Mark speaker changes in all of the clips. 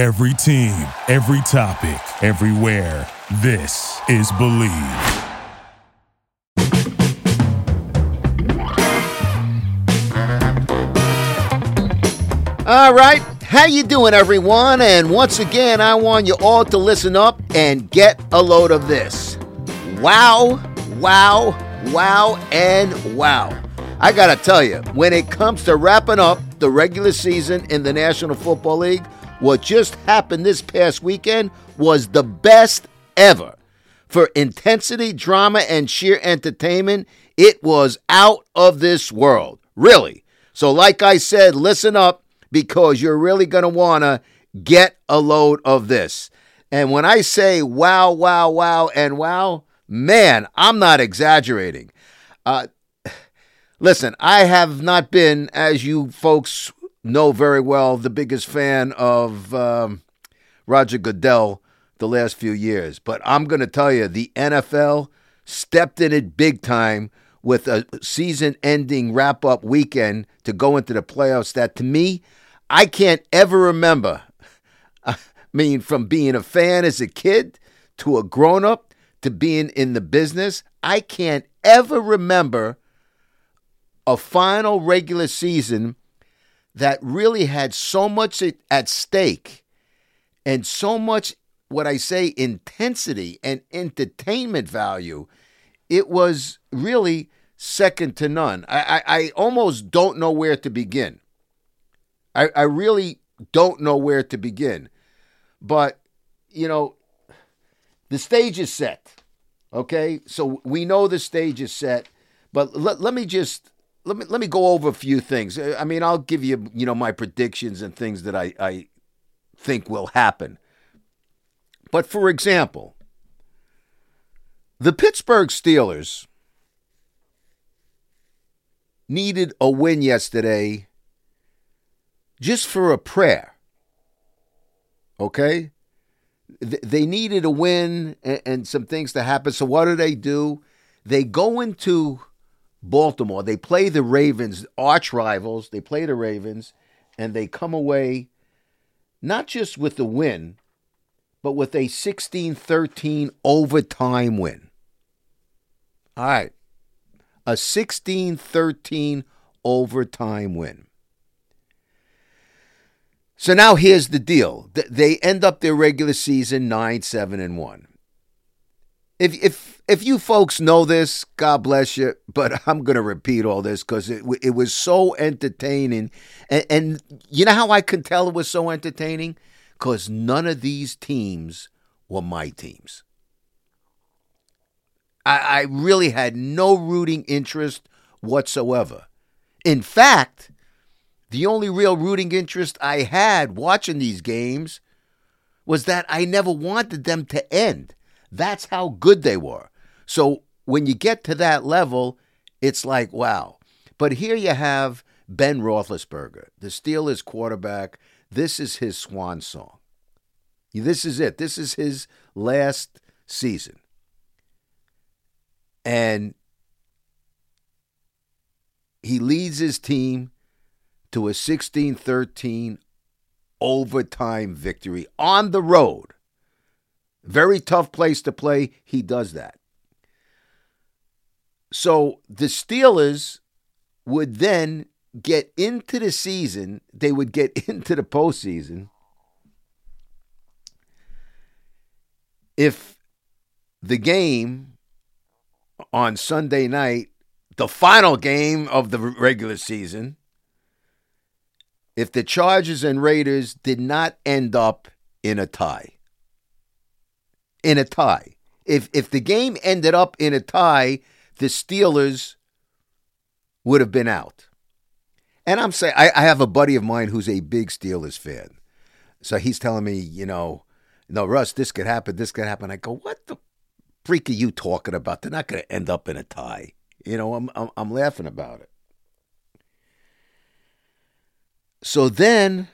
Speaker 1: Every team, every topic, everywhere. This is Bleav.
Speaker 2: All right, how you doing, everyone? And once again, I want you all to listen up and get a load of this. Wow, wow, wow, and wow. I gotta tell you, when it comes to wrapping up the regular season in the National Football League, what just happened this past weekend was the best ever. For intensity, drama, and sheer entertainment, it was out of this world. Really. So, like I said, listen up because you're really going to want to get a load of this. And when I say wow, wow, wow, and wow, man, I'm not exaggerating. Uh, listen, I have not been, as you folks know very well, the biggest fan of um, Roger Goodell the last few years. But I'm going to tell you, the NFL stepped in it big time with a season ending wrap up weekend to go into the playoffs that to me I can't ever remember. I mean, from being a fan as a kid to a grown up to being in the business, I can't ever remember a final regular season that really had so much at stake and so much, what I say, intensity and entertainment value. It was really second to none. I, I, I almost don't know where to begin. I, I really don't know where to begin. But, you know, the stage is set. Okay? So we know the stage is set, but let, let me just let me let me go over a few things. Uh, I mean, I'll give you, you know, my predictions and things that I, I think will happen. But for example, the Pittsburgh Steelers needed a win yesterday just for a prayer. Okay? They needed a win and some things to happen. So, what do they do? They go into Baltimore. They play the Ravens, arch rivals. They play the Ravens, and they come away not just with the win, but with a 16 13 overtime win. All right. A 16 13 overtime win. So now here's the deal. They end up their regular season 9 7 and 1. If if if you folks know this, God bless you, but I'm to repeat all this cuz it it was so entertaining. And, and you know how I can tell it was so entertaining? Cuz none of these teams were my teams. I, I really had no rooting interest whatsoever. In fact, the only real rooting interest I had watching these games was that I never wanted them to end. That's how good they were. So when you get to that level, it's like, wow. But here you have Ben Roethlisberger, the Steelers quarterback. This is his swan song. This is it. This is his last season. And he leads his team to a 16 13 overtime victory on the road. Very tough place to play. He does that. So the Steelers would then get into the season, they would get into the postseason if the game on Sunday night, the final game of the regular season, if the Chargers and Raiders did not end up in a tie. In a tie. If if the game ended up in a tie, the Steelers would have been out. And I'm saying I, I have a buddy of mine who's a big Steelers fan. So he's telling me, you know, no, Russ, this could happen, this could happen. I go, what the freak are you talking about? They're not going to end up in a tie. You know, I'm, I'm, I'm laughing about it. So then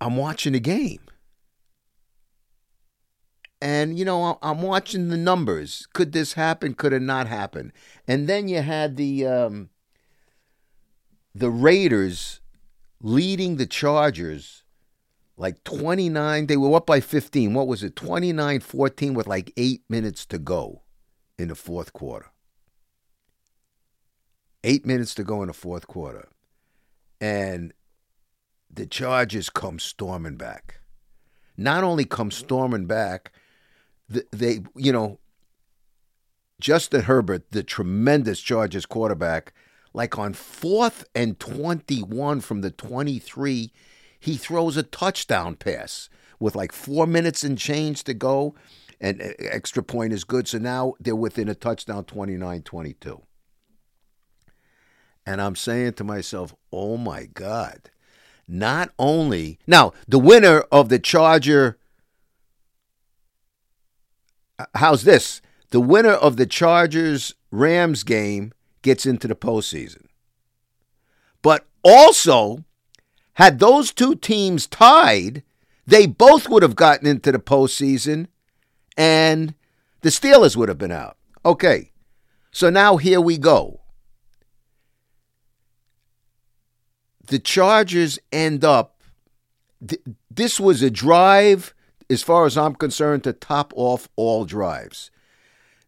Speaker 2: I'm watching the game. And, you know, I'm watching the numbers. Could this happen? Could it not happen? And then you had the um, the Raiders leading the Chargers like 29. They were up by 15. What was it? 29 14 with like eight minutes to go in the fourth quarter. Eight minutes to go in the fourth quarter. And the Chargers come storming back. Not only come storming back, they, you know, Justin Herbert, the tremendous Chargers quarterback, like on fourth and 21 from the 23, he throws a touchdown pass with like four minutes and change to go. And extra point is good. So now they're within a touchdown 29 22. And I'm saying to myself, oh my God. Not only, now, the winner of the Charger, uh, how's this? The winner of the Chargers Rams game gets into the postseason. But also, had those two teams tied, they both would have gotten into the postseason and the Steelers would have been out. Okay, so now here we go. The Chargers end up, th- this was a drive, as far as I'm concerned, to top off all drives.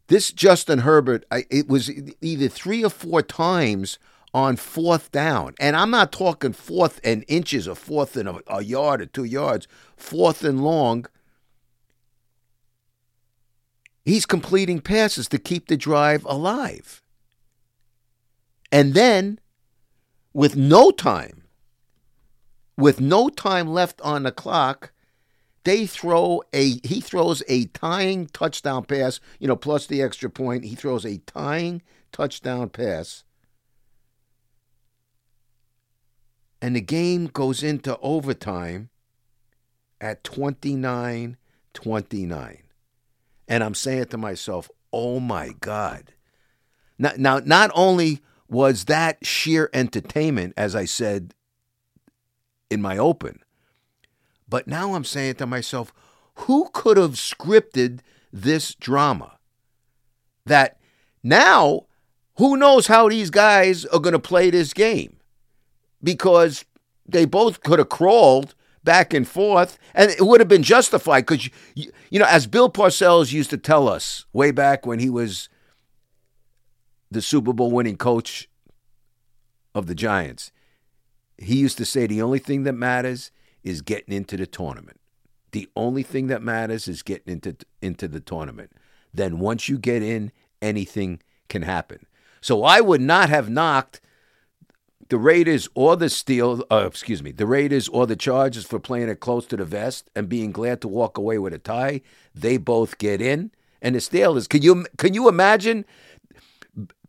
Speaker 2: This Justin Herbert, I, it was either three or four times on fourth down. And I'm not talking fourth and inches or fourth and a, a yard or two yards, fourth and long. He's completing passes to keep the drive alive. And then, with no time, with no time left on the clock, they throw a he throws a tying touchdown pass, you know, plus the extra point. He throws a tying touchdown pass. And the game goes into overtime at 29 29. And I'm saying to myself, oh my God. Now, now, not only was that sheer entertainment, as I said in my open, but now I'm saying to myself, who could have scripted this drama? That now, who knows how these guys are going to play this game? Because they both could have crawled back and forth, and it would have been justified. Because, you, you know, as Bill Parcells used to tell us way back when he was the Super Bowl winning coach of the Giants, he used to say the only thing that matters is getting into the tournament. The only thing that matters is getting into into the tournament. Then once you get in, anything can happen. So I would not have knocked the Raiders or the Steel, uh, excuse me, the Raiders or the Chargers for playing it close to the vest and being glad to walk away with a tie. They both get in, and the Steelers. Can you can you imagine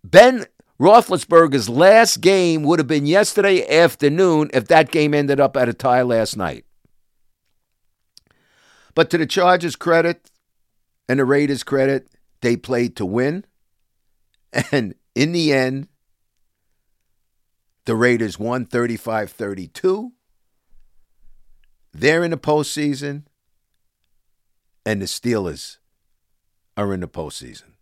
Speaker 2: Ben Roethlisberger's last game would have been yesterday afternoon if that game ended up at a tie last night. But to the Chargers' credit and the Raiders' credit, they played to win. And in the end, the Raiders won 35 32. They're in the postseason, and the Steelers are in the postseason.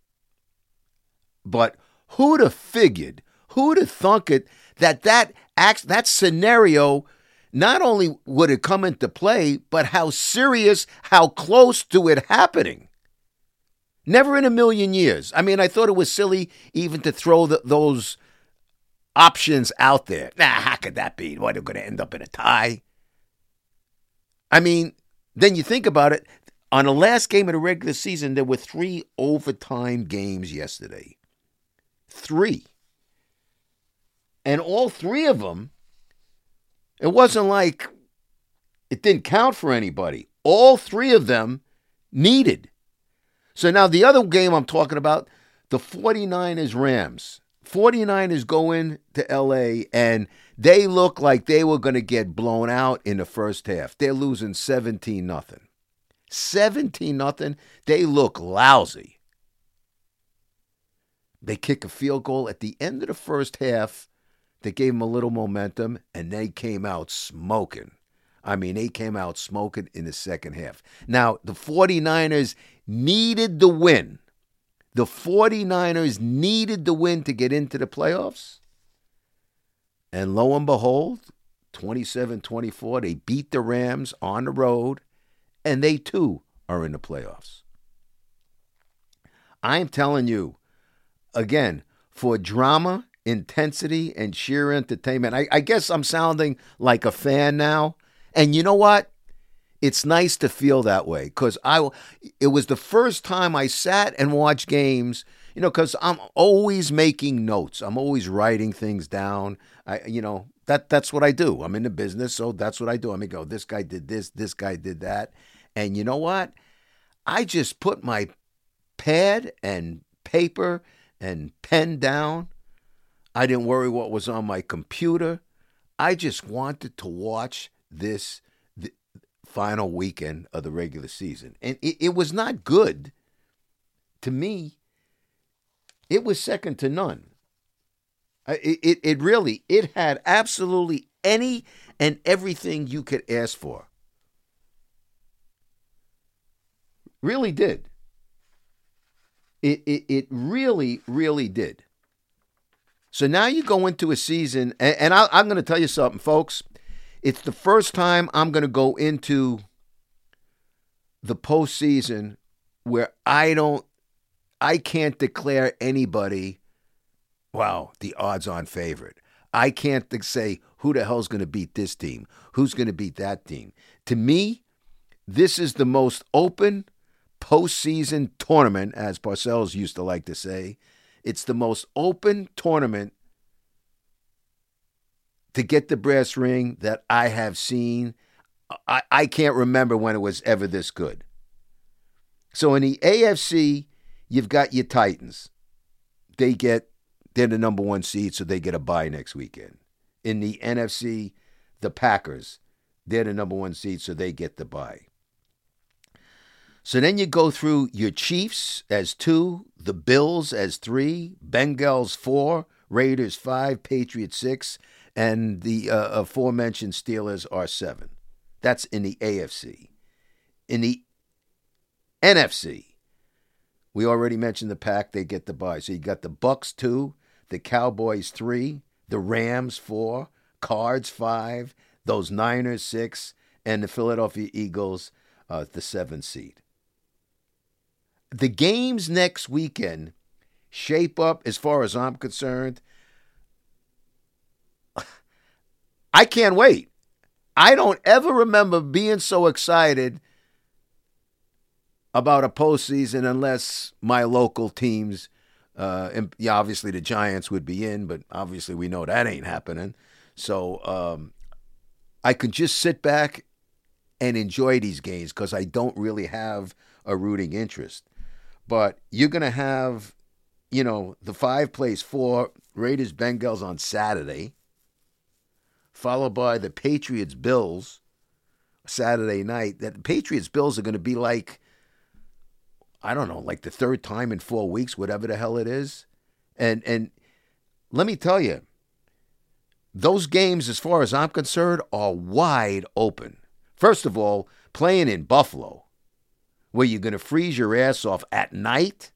Speaker 2: But Who'd have figured? Who'd have thunk it that that act, that scenario not only would it come into play, but how serious, how close to it happening? Never in a million years. I mean, I thought it was silly even to throw the, those options out there. Nah, how could that be? What, they're going to end up in a tie? I mean, then you think about it. On the last game of the regular season, there were three overtime games yesterday three. And all three of them, it wasn't like it didn't count for anybody. All three of them needed. So now the other game I'm talking about, the 49ers Rams. 49ers go in to LA and they look like they were going to get blown out in the first half. They're losing 17 nothing. 17 nothing. They look lousy. They kick a field goal at the end of the first half that gave them a little momentum, and they came out smoking. I mean, they came out smoking in the second half. Now, the 49ers needed the win. The 49ers needed the win to get into the playoffs. And lo and behold, 27 24. They beat the Rams on the road, and they too are in the playoffs. I'm telling you, again, for drama, intensity, and sheer entertainment, I, I guess I'm sounding like a fan now. And you know what? It's nice to feel that way because I. It was the first time I sat and watched games. You know, because I'm always making notes. I'm always writing things down. I, you know, that that's what I do. I'm in the business, so that's what I do. I mean, go. This guy did this. This guy did that. And you know what? I just put my pad and paper and pen down. I didn't worry what was on my computer. I just wanted to watch this final weekend of the regular season. And it, it was not good. To me, it was second to none. It, it, it really, it had absolutely any and everything you could ask for. Really did. It, it, it really, really did. So now you go into a season, and, and I, I'm going to tell you something, folks. It's the first time I'm going to go into the postseason where I don't, I can't declare anybody, wow, the odds on favorite. I can't say who the hell's going to beat this team, who's going to beat that team. To me, this is the most open postseason tournament, as Parcells used to like to say. It's the most open tournament to get the brass ring that I have seen. I, I can't remember when it was ever this good. So in the AFC, you've got your Titans. They get they're the number one seed, so they get a bye next weekend. In the NFC, the Packers, they're the number one seed, so they get the bye. So then you go through your Chiefs as two, the Bills as three, Bengals four, Raiders five, Patriots six, and the uh, aforementioned Steelers are seven. That's in the AFC. In the NFC, we already mentioned the pack. They get the bye. So you got the Bucs two, the Cowboys three, the Rams four, Cards five, those Niners six, and the Philadelphia Eagles uh, the seventh seed. The games next weekend shape up, as far as I'm concerned, I can't wait. I don't ever remember being so excited about a postseason unless my local teams, uh, and yeah, obviously the Giants would be in, but obviously we know that ain't happening. So um, I could just sit back and enjoy these games because I don't really have a rooting interest. But you're going to have, you know, the five plays four Raiders Bengals on Saturday followed by the Patriots Bills Saturday night. That the Patriots Bills are going to be like, I don't know, like the third time in four weeks, whatever the hell it is. And and let me tell you, those games, as far as I'm concerned, are wide open. First of all, playing in Buffalo, where you're going to freeze your ass off at night.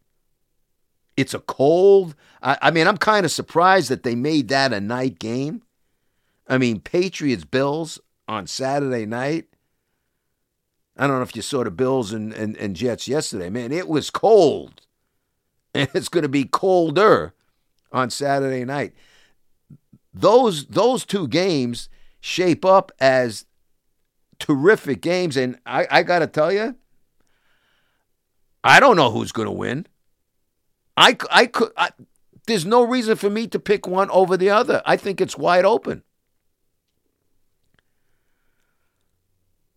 Speaker 2: It's a cold. I, I mean, I'm kind of surprised that they made that a night game. I mean, Patriots Bills on Saturday night. I don't know if you saw the Bills and, and, and Jets yesterday. Man, it was cold. And it's going to be colder on Saturday night. Those those two games shape up as terrific games. And I, I got to tell you, I don't know who's going to win. I, I could. I, there's no reason for me to pick one over the other. I think it's wide open.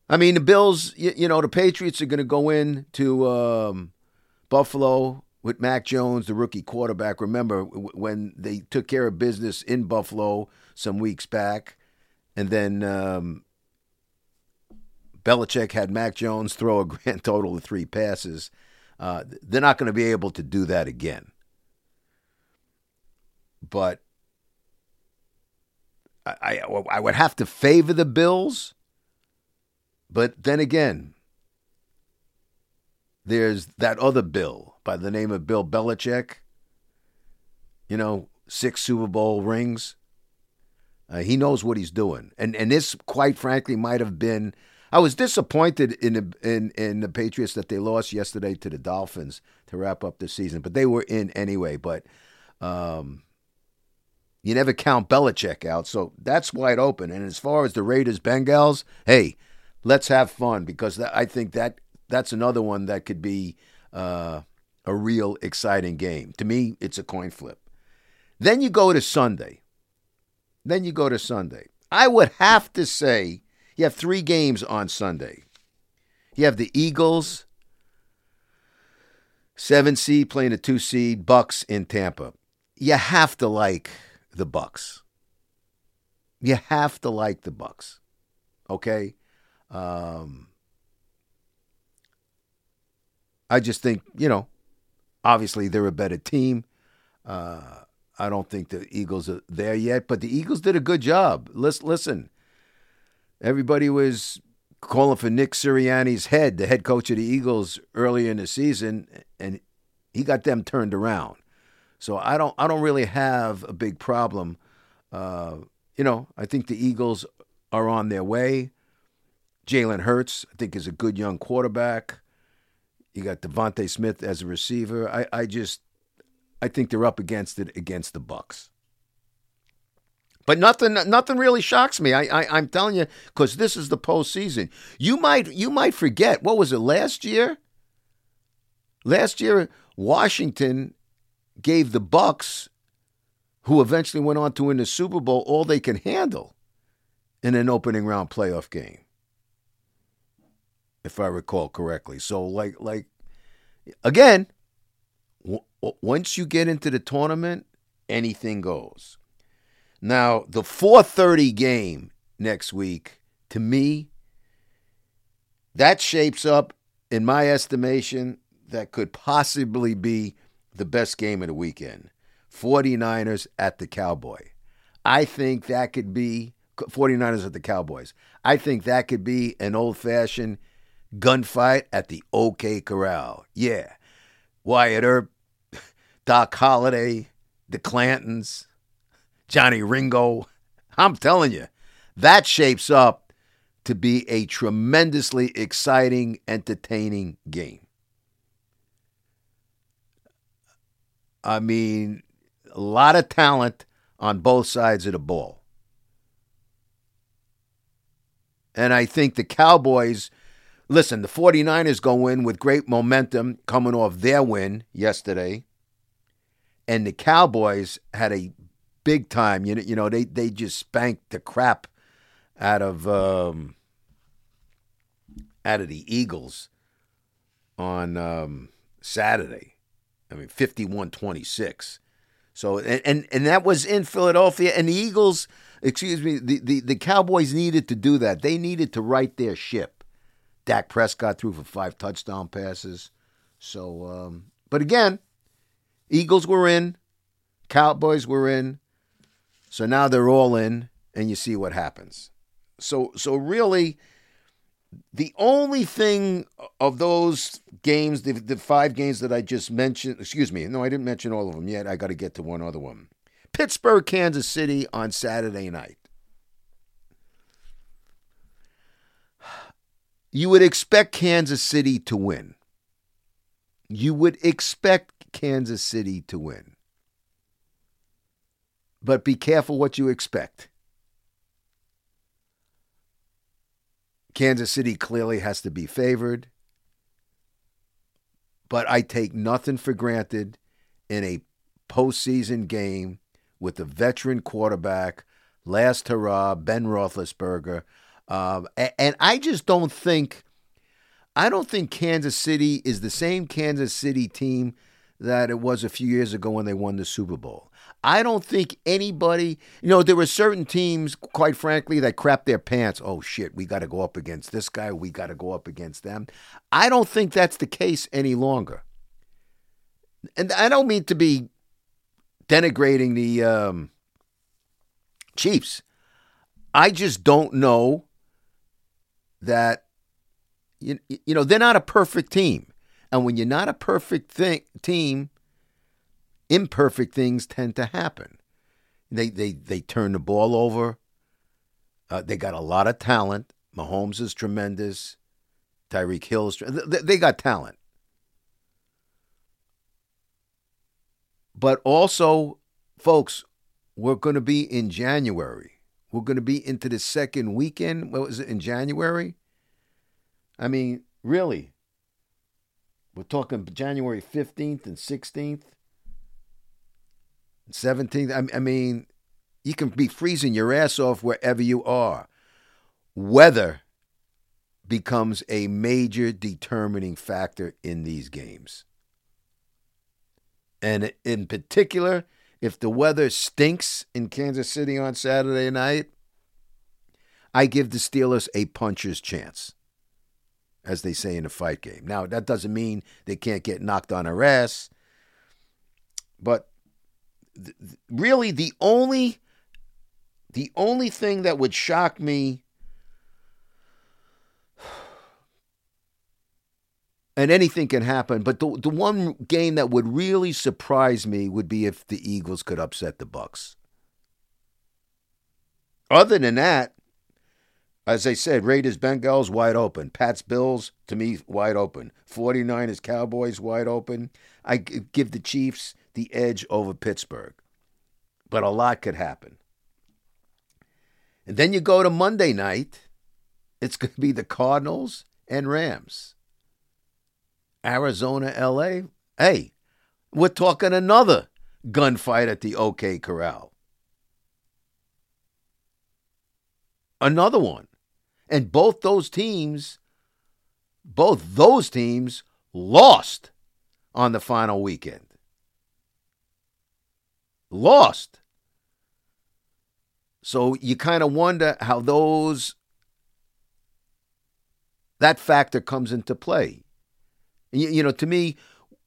Speaker 2: I mean, the Bills, you, you know, the Patriots are going to go in to um, Buffalo with Mac Jones, the rookie quarterback. Remember when they took care of business in Buffalo some weeks back, and then um, Belichick had Mac Jones throw a grand total of three passes. Uh, they're not going to be able to do that again. But I, I, I would have to favor the Bills but then again, there's that other Bill by the name of Bill Belichick. You know, six Super Bowl rings. Uh, he knows what he's doing, and and this, quite frankly, might have been. I was disappointed in the in in the Patriots that they lost yesterday to the Dolphins to wrap up the season, but they were in anyway. But um, you never count Belichick out, so that's wide open. And as far as the Raiders Bengals, hey, let's have fun because I think that that's another one that could be uh, a real exciting game. To me, it's a coin flip. Then you go to Sunday. Then you go to Sunday. I would have to say you have three games on Sunday. You have the Eagles, seven seed playing a two seed, Bucs in Tampa. You have to like the Bucs. You have to like the Bucs. Okay? Um, I just think, you know, obviously they're a better team. Uh, I don't think the Eagles are there yet, but the Eagles did a good job. Listen, listen. Everybody was calling for Nick Sirianni's head, the head coach of the Eagles, earlier in the season, and he got them turned around. So I don't, I don't really have a big problem. Uh, you know, I think the Eagles are on their way. Jalen Hurts, I think, is a good young quarterback. You got DeVonta Smith as a receiver. I, I just I think they're up against it against the Bucs. But nothing, nothing really shocks me. I, I am telling you, because this is the postseason. You might, you might forget. What was it last year? Last year, Washington gave the Bucs, who eventually went on to win the Super Bowl, all they can handle in an opening round playoff game, if I recall correctly. So, like, like again, once you get into the tournament, anything goes. Now, the 4:30 game next week, to me, that shapes up, in my estimation, that could possibly be the best game of the weekend. 49ers at the Cowboy. I think that could be 49ers at the Cowboys. I think that could be an old fashioned gunfight at the OK Corral. Yeah. Wyatt Earp Doc Holliday, the Clantons, Johnny Ringo. I'm telling you, that shapes up to be a tremendously exciting, entertaining game. I mean, a lot of talent on both sides of the ball. And I think the Cowboys, listen, the 49ers go in with great momentum coming off their win yesterday and the Cowboys had a big time. You know, you know they they just spanked the crap out of um, out of the Eagles on um, Saturday. I mean, 51-26. So and, and and that was in Philadelphia and the Eagles, excuse me, the, the, the Cowboys needed to do that. They needed to right their ship. Dak Prescott threw for five touchdown passes. So um, but again, Eagles were in, Cowboys were in. So now they're all in, and you see what happens. So so really, the only thing of those games, the, the five games that I just mentioned, excuse me, no, I didn't mention all of them yet. I got to get to one other one. Pittsburgh, Kansas City on Saturday night. You would expect Kansas City to win. You would expect Kansas City to win. But be careful what you expect. Kansas City clearly has to be favored. But I take nothing for granted in a postseason game with a veteran quarterback, last hurrah, Ben Roethlisberger. Um, and I just don't think, I don't think Kansas City is the same Kansas City team that it was a few years ago when they won the Super Bowl. I don't think anybody, you know, there were certain teams, quite frankly, that crapped their pants. Oh shit, we got to go up against this guy. We got to go up against them. I don't think that's the case any longer. And I don't mean to be denigrating the um, Chiefs. I just don't know that, you, you know, they're not a perfect team. And when you're not a perfect thing, team, imperfect things tend to happen. They, they, they turn the ball over Uh, they got a lot of talent. Mahomes is tremendous. Tyreek Hill's they, they got talent. But also, folks, we're going to be in January. We're going to be into the second weekend. What was it in January? I mean, really. We're talking January 15th and 16th, 17th. I mean, you can be freezing your ass off wherever you are. Weather becomes a major determining factor in these games. And in particular, if the weather stinks in Kansas City on Saturday night, I give the Steelers a puncher's chance, as they say in a fight game. Now, that doesn't mean they can't get knocked on their ass, but th- really the only the only thing that would shock me and anything can happen. But the the one game that would really surprise me would be if the Eagles could upset the Bucs. Other than that, as I said, Raiders Bengals wide open. Pats Bills to me wide open. 49ers Cowboys wide open. I give the Chiefs the edge over Pittsburgh. But a lot could happen. And then you go to Monday night, it's going to be the Cardinals and Rams. Arizona, LA. Hey, we're talking another gunfight at the OK Corral. Another one. And both those teams, both those teams lost on the final weekend. Lost. So you kind of wonder how those that factor comes into play. You, you know, to me,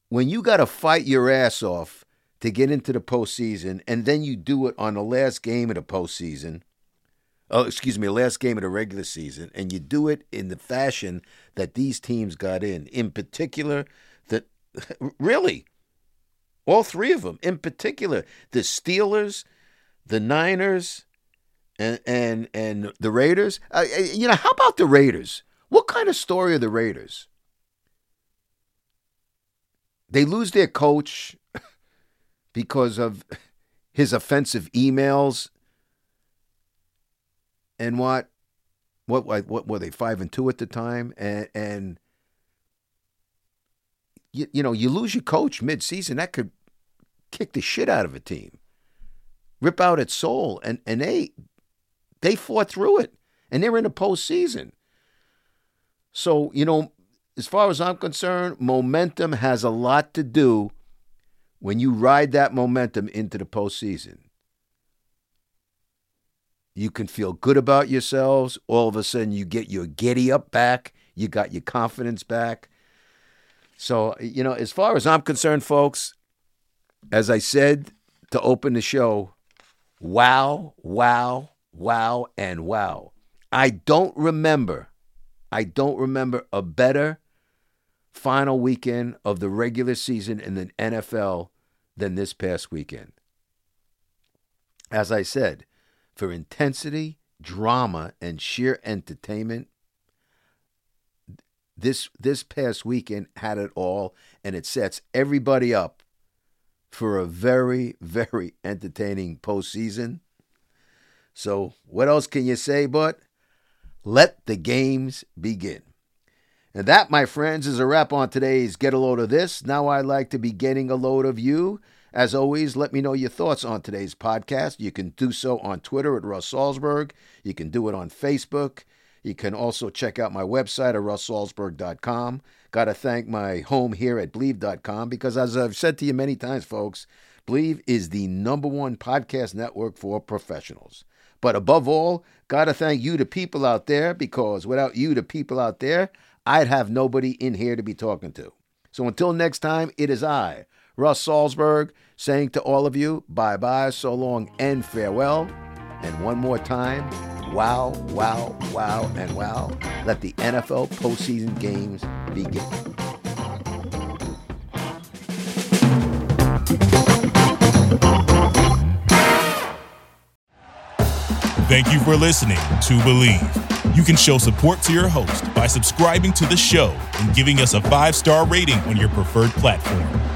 Speaker 2: when you got to fight your ass off to get into the postseason, and then you do it on the last game of the postseason, oh, excuse me, last game of the regular season, and you do it in the fashion that these teams got in, in particular, that really, all three of them, in particular, the Steelers, the Niners, and and and the Raiders. Uh, you know, how about the Raiders? What kind of story are the Raiders? They lose their coach because of his offensive emails. And what, what, what were they five and two at the time? And, and you, you know, you lose your coach mid-season, that could kick the shit out of a team, rip out its soul, and and they they fought through it, and they're in the postseason. So you know, as far as I'm concerned, momentum has a lot to do when you ride that momentum into the postseason. You can feel good about yourselves. All of a sudden, you get your giddy up back. You got your confidence back. So, you know, as far as I'm concerned, folks, as I said to open the show, wow, wow, wow, and wow. I don't remember, I don't remember a better final weekend of the regular season in the NFL than this past weekend. As I said, for intensity, drama, and sheer entertainment, this this past weekend had it all, and it sets everybody up for a very, very entertaining postseason. So, what else can you say but let the games begin? And that, my friends, is a wrap on today's Get a Load of This. Now I'd like to be getting a load of you. As always, let me know your thoughts on today's podcast. You can do so on Twitter at Russ Salzberg. You can do it on Facebook. You can also check out my website at russsalzberg.com. Got to thank my home here at Bleav.com because, as I've said to you many times, folks, Bleav is the number one podcast network for professionals. But above all, got to thank you, the people out there, because without you, the people out there, I'd have nobody in here to be talking to. So until next time, it is I, Russ Salzberg, saying to all of you, bye bye, so long, and farewell. And one more time, wow, wow, wow, and wow. Let the NFL postseason games begin.
Speaker 1: Thank you for listening to Bleav. You can show support to your host by subscribing to the show and giving us a five star rating on your preferred platform.